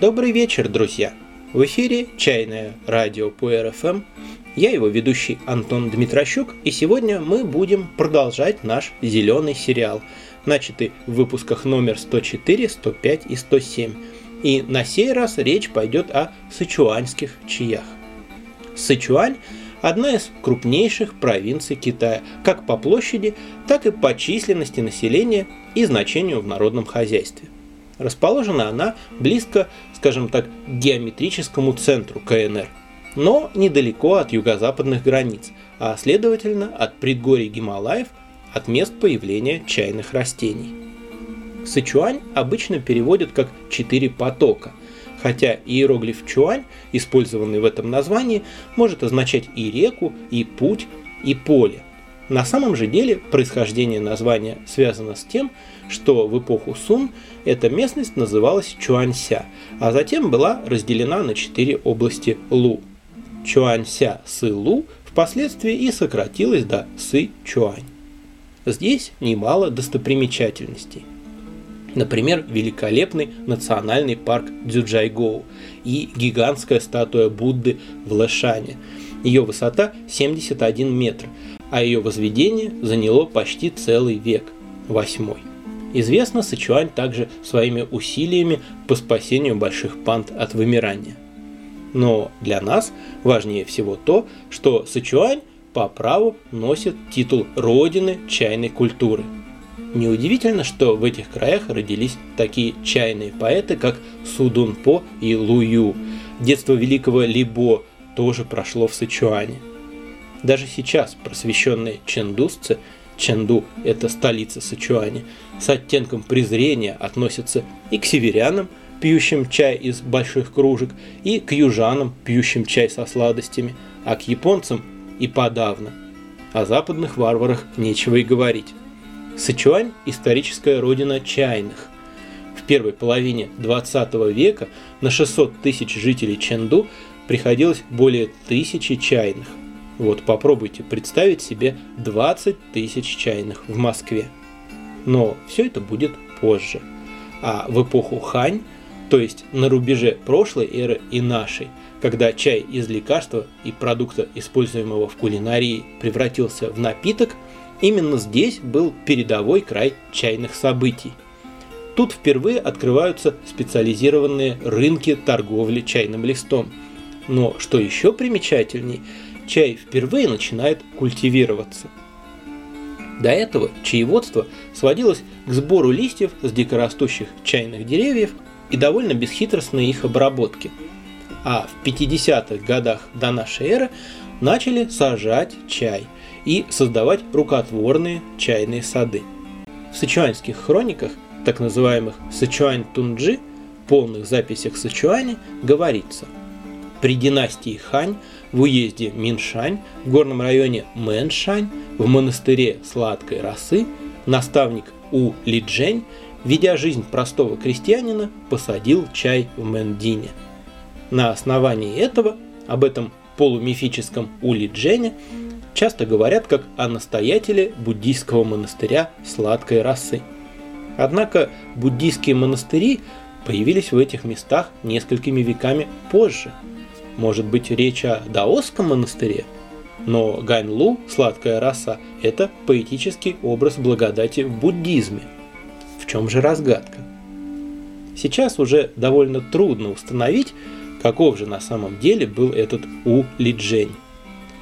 Добрый вечер, друзья! В эфире «Чайное радио по РФМ». Я его ведущий Антон Дмитрощук, и сегодня мы будем продолжать наш зеленый сериал, начатый в выпусках номер 104, 105 и 107. И на сей раз речь пойдет о сычуанских чаях. Сычуань – одна из крупнейших провинций Китая, как по площади, так и по численности населения и значению в народном хозяйстве. Расположена она близко, скажем так, геометрическому центру КНР, но недалеко от юго-западных границ, а следовательно от предгорий Гималаев, от мест появления чайных растений. Сычуань обычно переводят как «четыре потока», хотя иероглиф Чуань, использованный в этом названии, может означать и реку, и путь, и поле. На самом же деле происхождение названия связано с тем, что в эпоху Сун эта местность называлась Чуанься, а затем была разделена на четыре области Лу. Чуанься Сы Лу впоследствии и сократилась до Сы Чуань. Здесь немало достопримечательностей. Например, великолепный национальный парк Дзюджайгоу и гигантская статуя Будды в Лэшане. Ее высота 71 метр, а ее возведение заняло почти целый век, восьмой. Известна Сычуань также своими усилиями по спасению больших панд от вымирания. Но для нас важнее всего то, что Сычуань по праву носит титул родины чайной культуры. Неудивительно, что в этих краях родились такие чайные поэты, как Судунпо и Лую. Детство великого Либо тоже прошло в Сычуане. Даже сейчас просвещенные чендусцы, Ченду – это столица Сычуани, с оттенком презрения относятся и к северянам, пьющим чай из больших кружек, и к южанам, пьющим чай со сладостями, а к японцам и подавно. О западных варварах нечего и говорить. Сычуань – историческая родина чайных. В первой половине 20 века на 600 тысяч жителей Ченду приходилось более тысячи чайных. Вот попробуйте представить себе 20 тысяч чайных в Москве. Но все это будет позже. А в эпоху Хань, то есть на рубеже прошлой эры и нашей, когда чай из лекарства и продукта, используемого в кулинарии, превратился в напиток, именно здесь был передовой край чайных событий. Тут впервые открываются специализированные рынки торговли чайным листом. Но что еще примечательней – чай впервые начинает культивироваться. До этого чаеводство сводилось к сбору листьев с дикорастущих чайных деревьев и довольно бесхитростной их обработке. А в 50-х годах до нашей эры начали сажать чай и создавать рукотворные чайные сады. В сычуанских хрониках, так называемых Сычуань Тунджи, полных записях Сычуани, говорится – при династии Хань в уезде Миншань, в горном районе Мэншань, в монастыре Сладкой Росы, наставник У Лиджень, ведя жизнь простого крестьянина, посадил чай в Мэндине. На основании этого, об этом полумифическом У Лиджене, часто говорят как о настоятеле буддийского монастыря Сладкой Росы. Однако буддийские монастыри появились в этих местах несколькими веками позже – может быть речь о даосском монастыре? Но Ганьлу, сладкая раса, это поэтический образ благодати в буддизме. В чем же разгадка? Сейчас уже довольно трудно установить, каков же на самом деле был этот У Лиджень.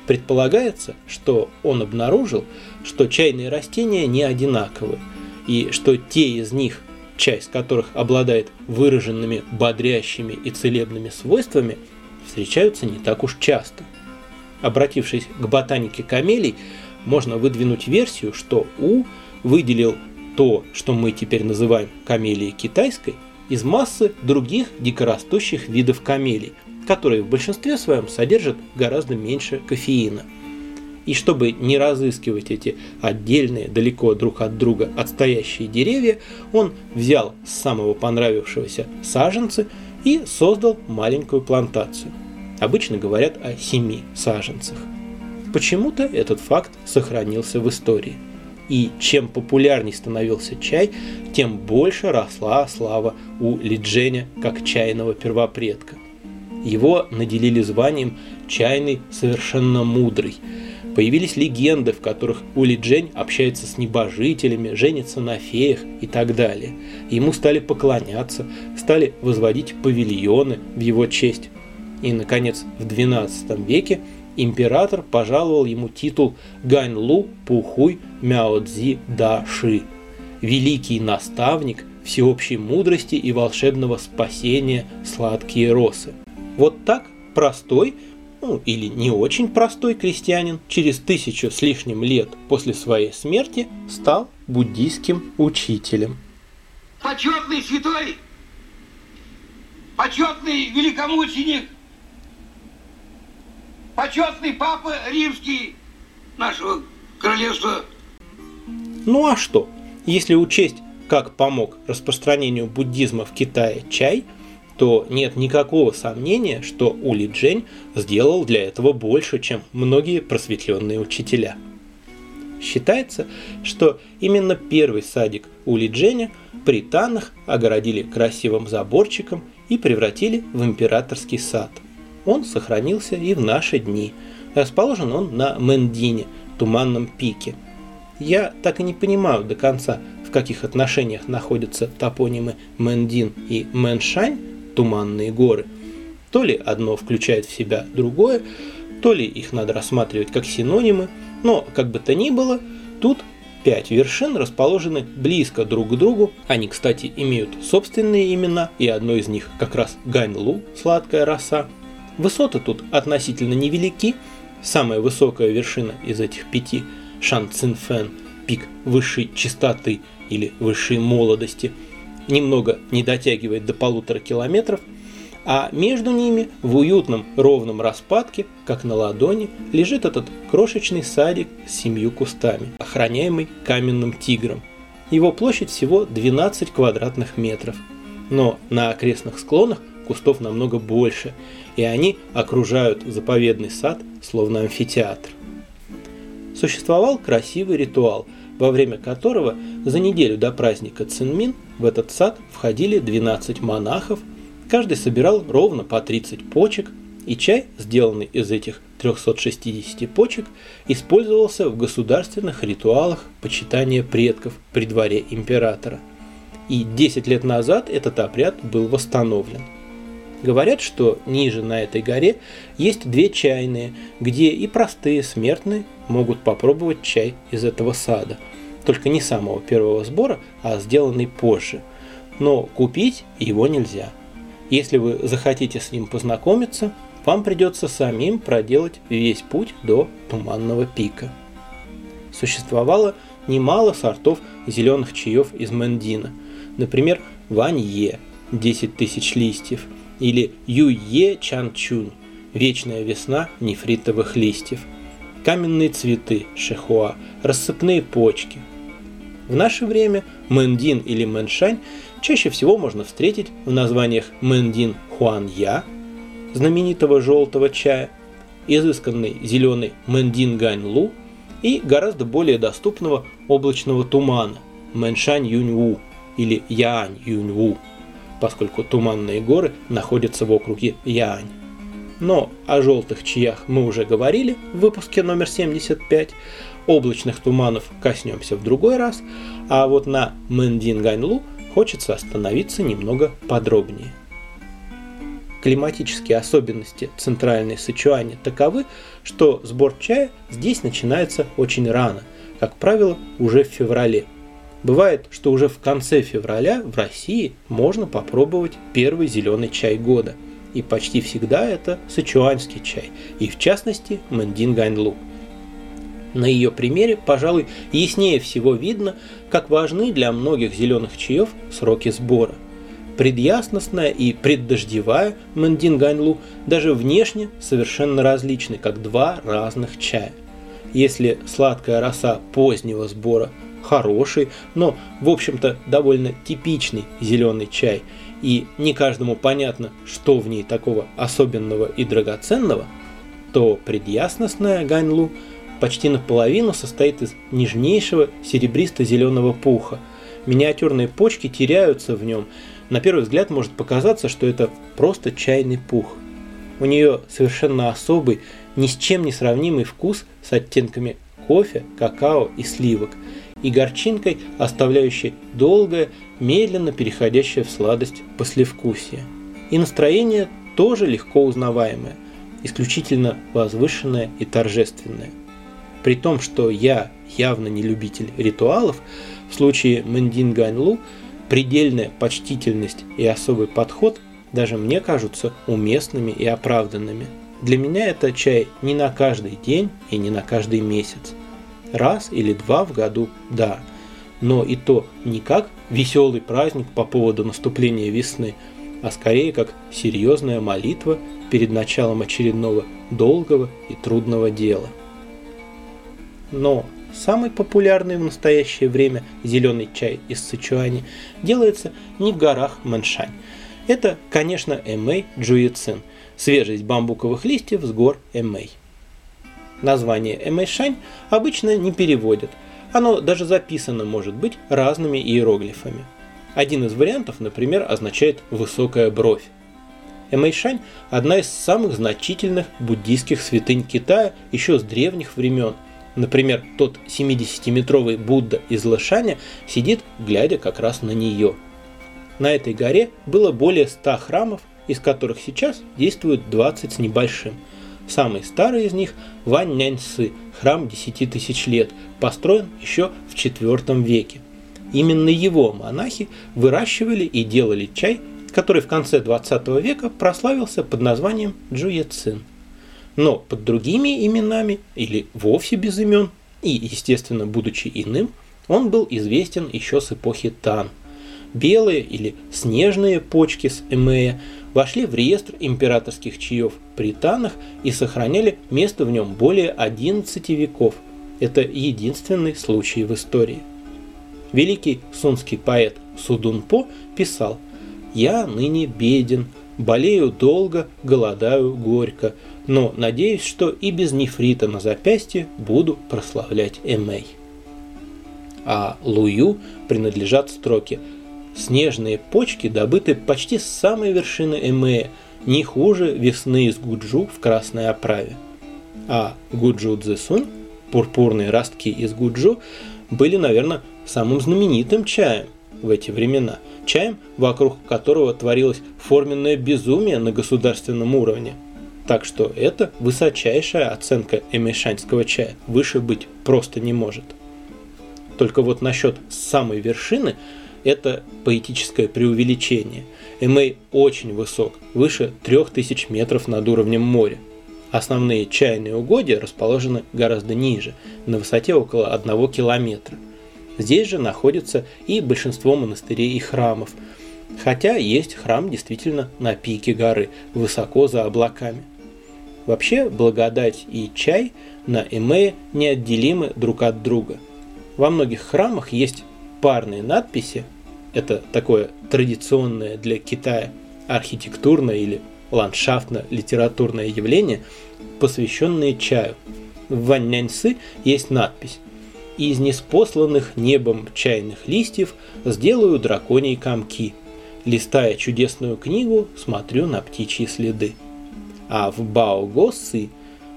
Предполагается, что он обнаружил, что чайные растения не одинаковы, и что те из них, часть которых обладает выраженными бодрящими и целебными свойствами – встречаются не так уж часто. Обратившись к ботанике камелий, можно выдвинуть версию, что У выделил то, что мы теперь называем камелией китайской, из массы других дикорастущих видов камелий, которые в большинстве своем содержат гораздо меньше кофеина. И чтобы не разыскивать эти отдельные, далеко друг от друга отстоящие деревья, он взял с самого понравившегося саженцы – и создал маленькую плантацию. Обычно говорят о семи саженцах. Почему-то этот факт сохранился в истории. И чем популярней становился чай, тем больше росла слава у Лидженя как чайного первопредка. Его наделили званием «чайный совершенно мудрый», Появились легенды, в которых Ули Джень общается с небожителями, женится на феях и так далее. Ему стали поклоняться, стали возводить павильоны в его честь. И, наконец, в XII веке император пожаловал ему титул Ганьлу Пухуй Мяо Цзи Да Ши – великий наставник всеобщей мудрости и волшебного спасения сладкие росы. Вот так простой, ну или не очень простой крестьянин, через тысячу с лишним лет после своей смерти стал буддийским учителем. Почетный святой, почетный великомученик, почетный папа римский нашего королевства. Ну а что, если учесть, как помог распространению буддизма в Китае чай – то нет никакого сомнения, что Ули Джень сделал для этого больше, чем многие просветленные учителя. Считается, что именно первый садик Ули Дженя при Танах огородили красивым заборчиком и превратили в императорский сад. Он сохранился и в наши дни. Расположен он на Мэндине, туманном пике. Я так и не понимаю до конца, в каких отношениях находятся топонимы Мэндин и Мэншань, туманные горы. То ли одно включает в себя другое, то ли их надо рассматривать как синонимы, но как бы то ни было, тут пять вершин расположены близко друг к другу. Они, кстати, имеют собственные имена, и одно из них как раз Ганьлу, сладкая роса. Высоты тут относительно невелики. Самая высокая вершина из этих пяти – Шан Цинфэн, пик высшей чистоты или высшей молодости – немного не дотягивает до полутора километров, а между ними в уютном ровном распадке, как на ладони, лежит этот крошечный садик с семью кустами, охраняемый каменным тигром. Его площадь всего 12 квадратных метров, но на окрестных склонах кустов намного больше, и они окружают заповедный сад, словно амфитеатр. Существовал красивый ритуал – во время которого за неделю до праздника Цинмин в этот сад входили 12 монахов, каждый собирал ровно по 30 почек, и чай, сделанный из этих 360 почек, использовался в государственных ритуалах почитания предков при дворе императора. И 10 лет назад этот обряд был восстановлен. Говорят, что ниже на этой горе есть две чайные, где и простые смертные могут попробовать чай из этого сада. Только не самого первого сбора, а сделанный позже. Но купить его нельзя. Если вы захотите с ним познакомиться, вам придется самим проделать весь путь до Туманного пика. Существовало немало сортов зеленых чаев из Мандина. Например, Ванье – 10 тысяч листьев, или Юе Чанчунь – вечная весна нефритовых листьев – каменные цветы шехуа, рассыпные почки. В наше время мэндин или мэншань чаще всего можно встретить в названиях мэндин хуанья, знаменитого желтого чая, изысканный зеленый мэндин ганьлу и гораздо более доступного облачного тумана мэншань юньву или яань юньву, поскольку туманные горы находятся в округе Яань. Но о желтых чаях мы уже говорили в выпуске номер 75. Облачных туманов коснемся в другой раз. А вот на Мэндин Ганьлу хочется остановиться немного подробнее. Климатические особенности центральной Сычуани таковы, что сбор чая здесь начинается очень рано, как правило, уже в феврале. Бывает, что уже в конце февраля в России можно попробовать первый зеленый чай года – и почти всегда это сычуанский чай, и в частности Мэндин Ганьлу. На ее примере, пожалуй, яснее всего видно, как важны для многих зеленых чаев сроки сбора. Предясностная и преддождевая Мэндин Ганьлу даже внешне совершенно различны, как два разных чая. Если сладкая роса позднего сбора хороший, но, в общем-то, довольно типичный зеленый чай – и не каждому понятно, что в ней такого особенного и драгоценного, то предъясностная Ганьлу почти наполовину состоит из нежнейшего серебристо-зеленого пуха. Миниатюрные почки теряются в нем. На первый взгляд может показаться, что это просто чайный пух. У нее совершенно особый, ни с чем не сравнимый вкус с оттенками кофе, какао и сливок, и горчинкой, оставляющей долгое, медленно переходящее в сладость послевкусие. И настроение тоже легко узнаваемое, исключительно возвышенное и торжественное. При том, что я явно не любитель ритуалов, в случае Мэндин Ганьлу предельная почтительность и особый подход даже мне кажутся уместными и оправданными. Для меня это чай не на каждый день и не на каждый месяц. Раз или два в году – да, но и то не как веселый праздник по поводу наступления весны, а скорее как серьезная молитва перед началом очередного долгого и трудного дела. Но самый популярный в настоящее время зеленый чай из Сычуани делается не в горах Мэншань. Это, конечно, эмэй джуицин, свежесть бамбуковых листьев с гор эмэй. Название эмэйшань обычно не переводят, оно даже записано может быть разными иероглифами. Один из вариантов, например, означает «высокая бровь». Эмэйшань – одна из самых значительных буддийских святынь Китая еще с древних времен – Например, тот 70-метровый Будда из Лошаня сидит, глядя как раз на нее. На этой горе было более 100 храмов, из которых сейчас действуют 20 с небольшим. Самый старый из них – Вань Няньсы, храм 10 тысяч лет, построен еще в IV веке. Именно его монахи выращивали и делали чай, который в конце 20 века прославился под названием Джуецин но под другими именами или вовсе без имен, и, естественно, будучи иным, он был известен еще с эпохи Тан. Белые или снежные почки с эмея вошли в реестр императорских чаев при Танах и сохраняли место в нем более 11 веков. Это единственный случай в истории. Великий сунский поэт Судунпо писал «Я ныне беден, болею долго, голодаю горько, но надеюсь, что и без нефрита на запястье буду прославлять Эмей. А Лую принадлежат строки «Снежные почки добыты почти с самой вершины Эмея, не хуже весны из Гуджу в красной оправе». А Гуджу Цзэсунь, пурпурные ростки из Гуджу, были, наверное, самым знаменитым чаем в эти времена, чаем, вокруг которого творилось форменное безумие на государственном уровне – так что это высочайшая оценка эмешанского чая. Выше быть просто не может. Только вот насчет самой вершины это поэтическое преувеличение. Эмей очень высок, выше 3000 метров над уровнем моря. Основные чайные угодья расположены гораздо ниже, на высоте около 1 километра. Здесь же находится и большинство монастырей и храмов, хотя есть храм действительно на пике горы, высоко за облаками – Вообще, благодать и чай на Эмее неотделимы друг от друга. Во многих храмах есть парные надписи, это такое традиционное для Китая архитектурное или ландшафтно-литературное явление, посвященные чаю. В Ванняньсы есть надпись «Из неспосланных небом чайных листьев сделаю драконьи комки. Листая чудесную книгу, смотрю на птичьи следы». А в Бао-Госсы,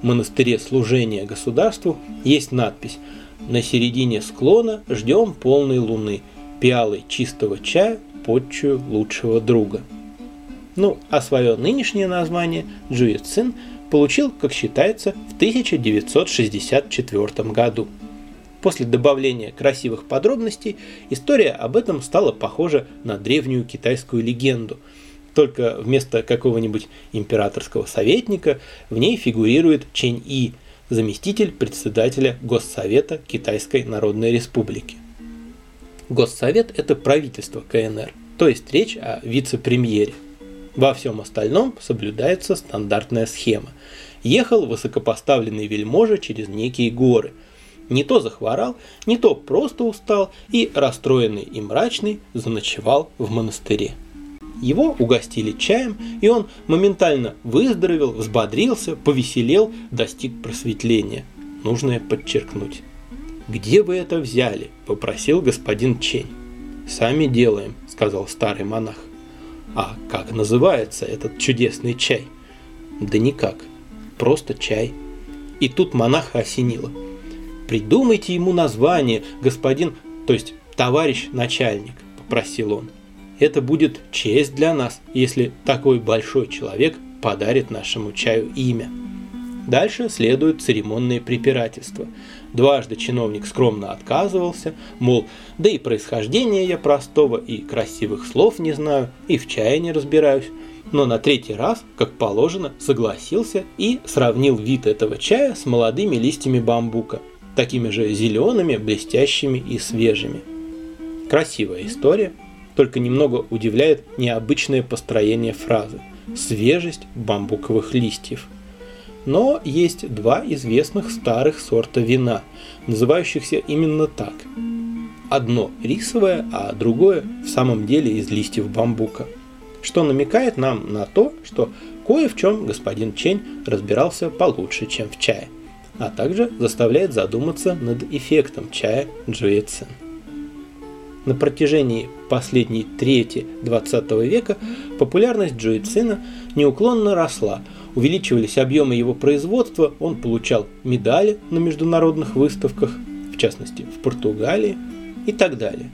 монастыре служения государству, есть надпись «На середине склона ждем полной луны, пиалой чистого чая, подчую лучшего друга». Ну, а свое нынешнее название Джуэцин получил, как считается, в 1964 году. После добавления красивых подробностей история об этом стала похожа на древнюю китайскую легенду – только вместо какого-нибудь императорского советника в ней фигурирует Чэнь И, заместитель председателя Госсовета Китайской Народной Республики. Госсовет – это правительство КНР, то есть речь о вице-премьере. Во всем остальном соблюдается стандартная схема. Ехал высокопоставленный вельможа через некие горы. Не то захворал, не то просто устал и, расстроенный и мрачный, заночевал в монастыре. Его угостили чаем, и он моментально выздоровел, взбодрился, повеселел, достиг просветления. нужное подчеркнуть. «Где вы это взяли?» – попросил господин Чень. «Сами делаем», – сказал старый монах. «А как называется этот чудесный чай?» «Да никак, просто чай». И тут монаха осенило. «Придумайте ему название, господин, то есть товарищ начальник», – попросил он. «Это будет честь для нас, если такой большой человек подарит нашему чаю имя». Дальше следуют церемонные препирательства. Дважды чиновник скромно отказывался, мол, да и происхождение я простого, и красивых слов не знаю, и в чае не разбираюсь. Но на третий раз, как положено, согласился и сравнил вид этого чая с молодыми листьями бамбука, такими же зелеными, блестящими и свежими. Красивая история, только немного удивляет необычное построение фразы «свежесть бамбуковых листьев». Но есть два известных старых сорта вина, называющихся именно так. Одно рисовое, а другое в самом деле из листьев бамбука. Что намекает нам на то, что кое в чем господин Чень разбирался получше, чем в чае, а также заставляет задуматься над эффектом чая Джуэцин. На протяжении последней трети 20 века популярность Джуэцина неуклонно росла – увеличивались объемы его производства, он получал медали на международных выставках, в частности в Португалии и так далее.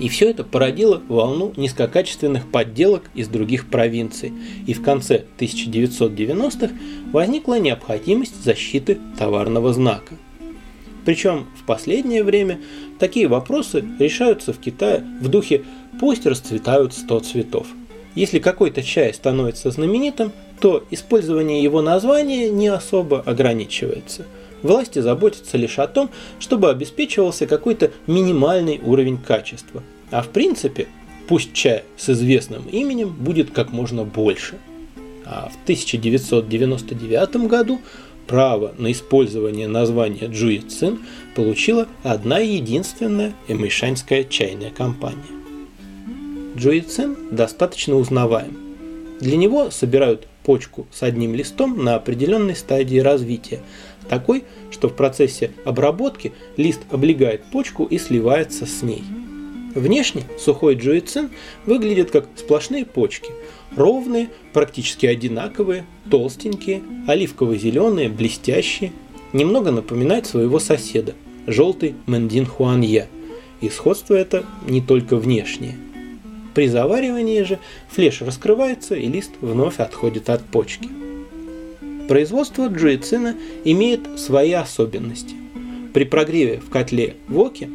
И все это породило волну низкокачественных подделок из других провинций, и в конце 1990-х возникла необходимость защиты товарного знака. Причем в последнее время такие вопросы решаются в Китае в духе «пусть расцветают 100 цветов». Если какой-то чай становится знаменитым, то использование его названия не особо ограничивается. Власти заботятся лишь о том, чтобы обеспечивался какой-то минимальный уровень качества. А в принципе, пусть чай с известным именем будет как можно больше. А в 1999 году право на использование названия Джуи Цин получила одна единственная эмэйшанская чайная компания. Джуи Цин достаточно узнаваем. Для него собирают почку с одним листом на определенной стадии развития, такой, что в процессе обработки лист облегает почку и сливается с ней. Внешне сухой джуэцин выглядит как сплошные почки, ровные, практически одинаковые, толстенькие, оливково-зеленые, блестящие, немного напоминает своего соседа, желтый Мэндин Хуанья. И сходство это не только внешнее. При заваривании же флеш раскрывается и лист вновь отходит от почки. Производство джуэцина имеет свои особенности. При прогреве в котле воки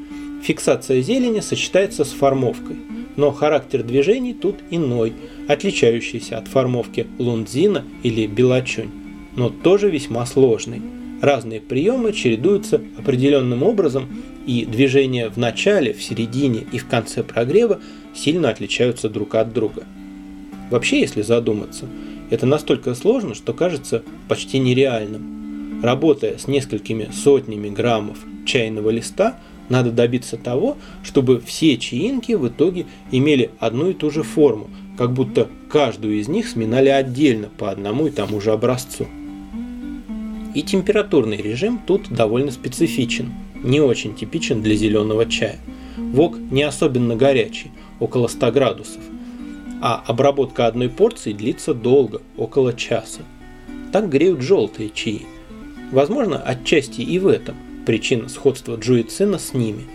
фиксация зелени сочетается с формовкой, но характер движений тут иной, отличающийся от формовки лундзина или белочунь, но тоже весьма сложный. Разные приемы чередуются определенным образом, и движения в начале, в середине и в конце прогрева сильно отличаются друг от друга. Вообще, если задуматься, это настолько сложно, что кажется почти нереальным. Работая с несколькими сотнями граммов чайного листа, надо добиться того, чтобы все чаинки в итоге имели одну и ту же форму, как будто каждую из них сминали отдельно по одному и тому же образцу. И температурный режим тут довольно специфичен, не очень типичен для зеленого чая. Вок не особенно горячий, около 100 градусов, а обработка одной порции длится долго, около часа. Так греют желтые чаи. Возможно, отчасти и в этом причина сходства джуицина с ними.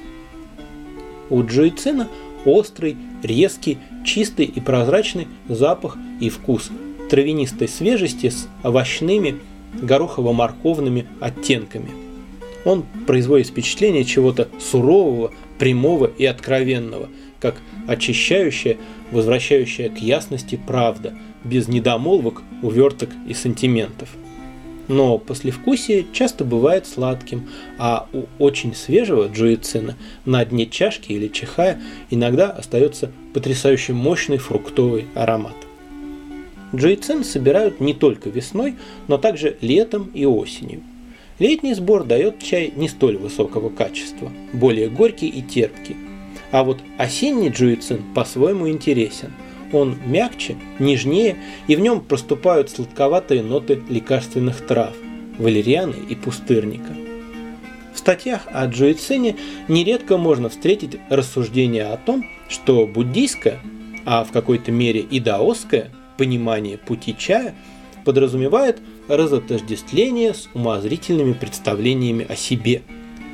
У джуицина острый, резкий, чистый и прозрачный запах и вкус травянистой свежести с овощными, горохово-морковными оттенками. Он производит впечатление чего-то сурового, прямого и откровенного – как очищающая, возвращающая к ясности правда, без недомолвок, уверток и сантиментов. Но послевкусие часто бывает сладким, а у очень свежего джуицина на дне чашки или чихая иногда остается потрясающе мощный фруктовый аромат. Джуицин собирают не только весной, но также летом и осенью. Летний сбор дает чай не столь высокого качества, более горький и терпкий, а вот осенний джуицин по-своему интересен. Он мягче, нежнее, и в нем проступают сладковатые ноты лекарственных трав. валерианы и пустырника. В статьях о джуицине нередко можно встретить рассуждения о том, что буддийское, а в какой-то мере и даосское понимание пути чая подразумевает разотождествление с умозрительными представлениями о себе,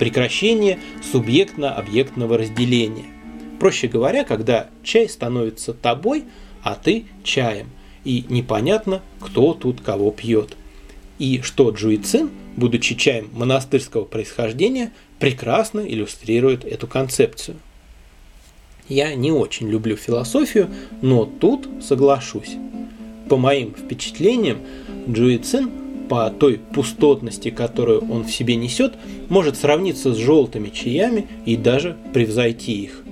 прекращение субъектно-объектного разделения. Проще говоря, когда чай становится тобой, а ты чаем, и непонятно, кто тут кого пьет. И что Джуицин, будучи чаем монастырского происхождения, прекрасно иллюстрирует эту концепцию. Я не очень люблю философию, но тут соглашусь. По моим впечатлениям, Джуицин по той пустотности, которую он в себе несет, может сравниться с желтыми чаями и даже превзойти их.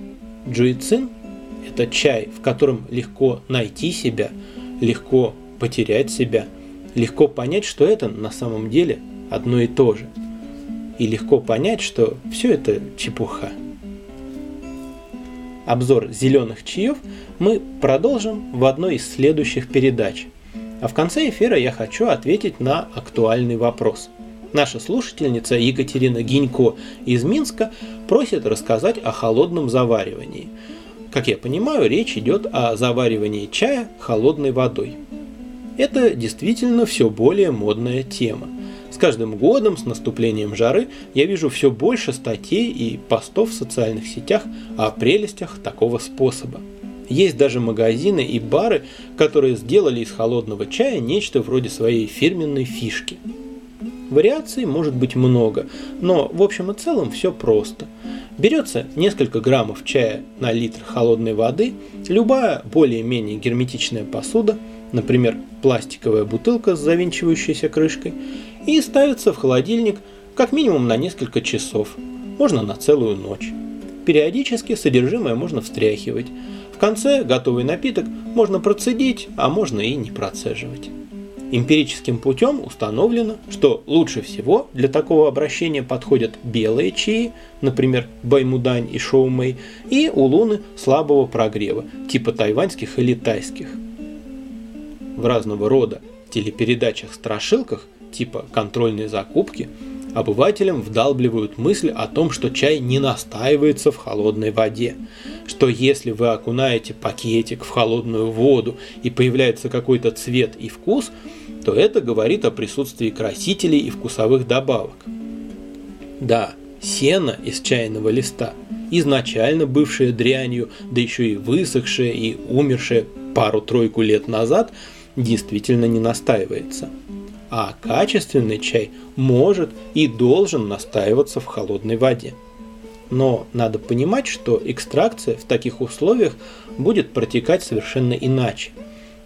Джуицин – это чай, в котором легко найти себя, легко потерять себя, легко понять, что это на самом деле одно и то же. И легко понять, что все это чепуха. Обзор зеленых чаев мы продолжим в одной из следующих передач – а в конце эфира я хочу ответить на актуальный вопрос. Наша слушательница Екатерина Гинько из Минска просит рассказать о холодном заваривании. Как я понимаю, речь идет о заваривании чая холодной водой. Это действительно все более модная тема. С каждым годом, с наступлением жары, я вижу все больше статей и постов в социальных сетях о прелестях такого способа. Есть даже магазины и бары, которые сделали из холодного чая нечто вроде своей фирменной фишки. Вариаций может быть много, но в общем и целом все просто. Берется несколько граммов чая на литр холодной воды, любая более-менее герметичная посуда, например, пластиковая бутылка с завинчивающейся крышкой, и ставится в холодильник как минимум на несколько часов, можно на целую ночь. Периодически содержимое можно встряхивать, в конце готовый напиток можно процедить, а можно и не процеживать. Эмпирическим путем установлено, что лучше всего для такого обращения подходят белые чаи, например, баймудань и шоумэй, и улуны слабого прогрева, типа тайваньских или тайских. В разного рода телепередачах-страшилках, типа контрольные закупки, обывателям вдалбливают мысль о том, что чай не настаивается в холодной воде, что если вы окунаете пакетик в холодную воду и появляется какой-то цвет и вкус, то это говорит о присутствии красителей и вкусовых добавок. Да, сено из чайного листа, изначально бывшее дрянью, да еще и высохшее и умершее пару-тройку лет назад, действительно не настаивается. А качественный чай может и должен настаиваться в холодной воде. Но надо понимать, что экстракция в таких условиях будет протекать совершенно иначе.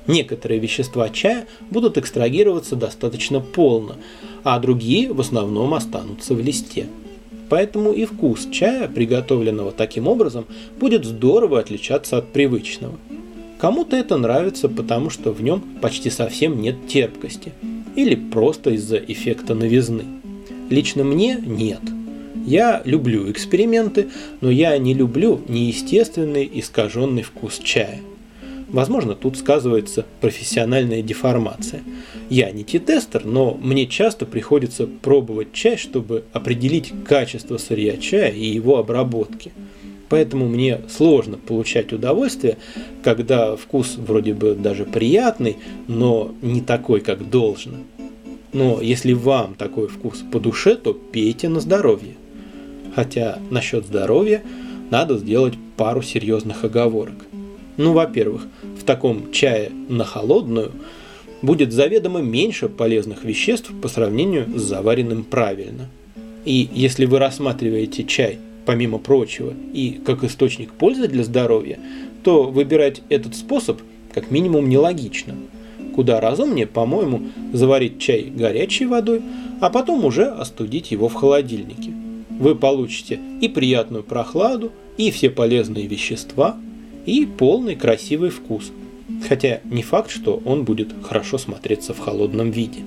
Некоторые вещества чая будут экстрагироваться достаточно полно, а другие в основном останутся в листе. Поэтому и вкус чая, приготовленного таким образом, будет здорово отличаться от привычного. Кому-то это нравится, потому что в нем почти совсем нет терпкости, или просто из-за эффекта новизны. Лично мне нет – я люблю эксперименты, но я не люблю неестественный искаженный вкус чая. Возможно, тут сказывается профессиональная деформация. Я не тестер, но мне часто приходится пробовать чай, чтобы определить качество сырья чая и его обработки. Поэтому мне сложно получать удовольствие, когда вкус вроде бы даже приятный, но не такой, как должно. Но если вам такой вкус по душе, то пейте на здоровье. Хотя насчет здоровья надо сделать пару серьезных оговорок. Ну, во-первых, в таком чае на холодную будет заведомо меньше полезных веществ по сравнению с заваренным правильно. И если вы рассматриваете чай, помимо прочего, и как источник пользы для здоровья, то выбирать этот способ как минимум нелогично. Куда разумнее, по-моему, заварить чай горячей водой, а потом уже остудить его в холодильнике вы получите и приятную прохладу, и все полезные вещества, и полный красивый вкус. Хотя не факт, что он будет хорошо смотреться в холодном виде.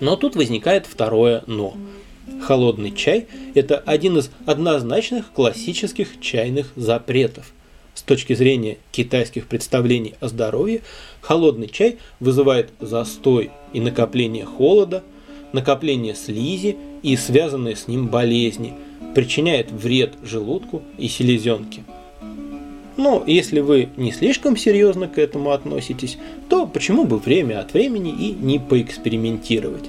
Но тут возникает второе «но». Холодный чай – это один из однозначных классических чайных запретов. С точки зрения китайских представлений о здоровье, холодный чай вызывает застой и накопление холода – накопление слизи и связанные с ним болезни, причиняет вред желудку и селезенке. Но если вы не слишком серьезно к этому относитесь, то почему бы время от времени и не поэкспериментировать?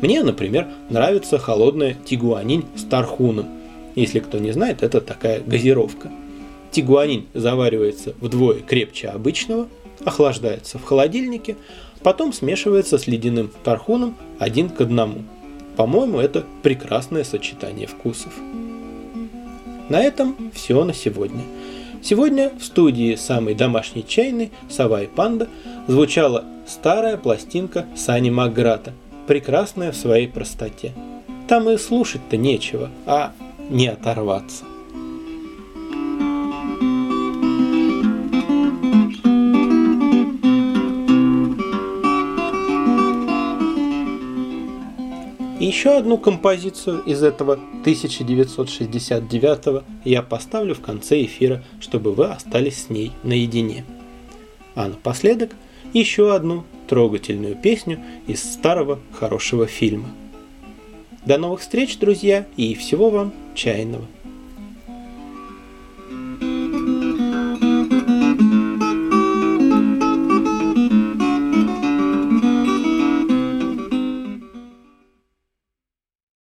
Мне, например, нравится холодная тигуанин с тархуном. Если кто не знает, это такая газировка. Тигуанин заваривается вдвое крепче обычного, охлаждается в холодильнике, потом смешивается с ледяным тархуном один к одному. По-моему, это прекрасное сочетание вкусов. На этом все на сегодня. Сегодня в студии самой домашней чайной «Сова и панда» звучала старая пластинка Сани Макграта, прекрасная в своей простоте. Там и слушать-то нечего, а не оторваться. И еще одну композицию из этого 1969 я поставлю в конце эфира, чтобы вы остались с ней наедине. А напоследок еще одну трогательную песню из старого хорошего фильма. До новых встреч, друзья, и всего вам чайного.